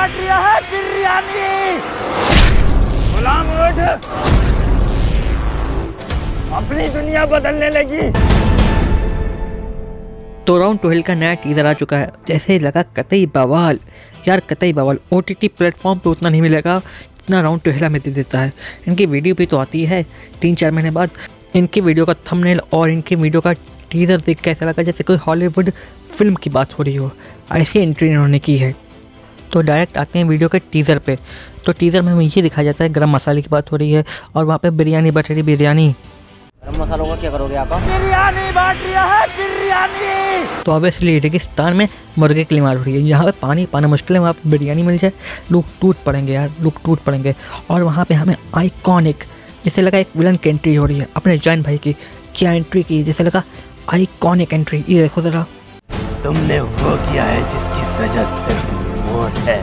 बांट रहा है, बिरयानी। गुलाम उठ। अपनी दुनिया बदलने लगी। तो राउंड ट्वेल्व का नया टीजर आ चुका है। जैसे लगा कतई बवाल। यार, कतई बवाल। ओ टी टी प्लेटफॉर्म पर उतना नहीं मिलेगा जितना राउंड ट्वेल्व में दे देता है। इनकी वीडियो भी तो आती है तीन चार महीने बाद। इनकी वीडियो का थंबनेल और इनकी वीडियो का टीजर देख के ऐसा लगा जैसे कोई हॉलीवुड फ़िल्म की बात हो रही हो। ऐसी एंट्री इन्होंने की है। तो डायरेक्ट आते हैं वीडियो के टीज़र पे। तो टीज़र में हमें ये दिखाया जाता है गरम मसाले की बात हो रही है और वहाँ पे बिरयानी बट रही बिरयानी। गरम मसालों का क्या करोगे आप? बिरयानी बांट रहा है बिरयानी। तो ऑब्वियसली रेगिस्तान में मुर्गे की मार हो रही है। यहाँ पे पानी पाना मुश्किल है वहाँ पे बिरयानी मिल जाए लोग टूट पड़ेंगे यार लोग टूट पड़ेंगे। और वहाँ पे हमें आइकॉनिक जैसे लगा एक विलन की एंट्री हो रही है अपने जैन भाई की क्या एंट्री की जैसे लगा आइकॉनिक एंट्री ये देखो ज़रा। तुमने वो किया है जिसकी सजा सिर्फ़ मौत है?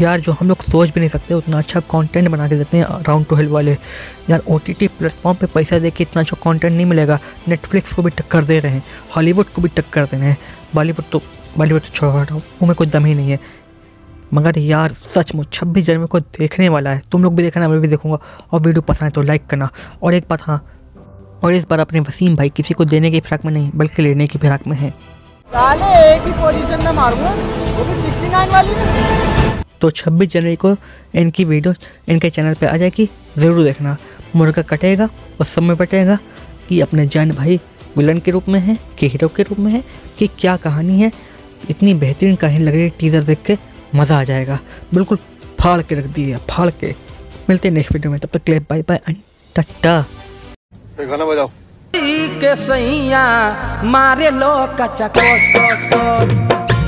यार, जो हम लोग सोच भी नहीं सकते, उतना अच्छा कंटेंट बना के देते हैं राउंड ट्वेल्व वाले। यार ओ टी टी प्लेटफॉर्म पर पैसा दे के इतना अच्छा कंटेंट नहीं मिलेगा। नेटफ्लिक्स को भी टक्कर दे रहे हैं। हॉलीवुड को भी टक्कर दे रहे हैं। बॉलीवुड तो बॉलीवुड तो छोड़ हटाओ उनमें कोई दम ही नहीं है। मगर यार, सचमुच, छब्बीस जनवरी को देखने वाला है। तुम लोग भी देखना, मैं भी देखूँगा। और वीडियो पसंद है तो लाइक करना। और एक बात हाँ। और इस बार अपने वसीम भाई किसी को देने की फिराक में नहीं, बल्कि लेने की फिराक में है। साले एक ही पोजीशन में मारूँगा वो भी 69 वाली में तो 26 जनवरी को इनकी वीडियो इनके चैनल पे आ जाएगी ज़रूर देखना। मुर्गा कटेगा और सब में बटेगा कि अपने जान भाई विलन के रूप में है कि हीरो के रूप में है कि क्या कहानी है। इतनी बेहतरीन कहानी लग रही है टीजर देख के मज़ा आ जाएगा। बिल्कुल फाड़ के रख दिया फाड़ के। मिलते हैं नेक्स्ट वीडियो में तब तक के लिए बाय बाय एंड टाटा गाना बजाओ। के सैया मारे लो कचा कोच कोच कोच।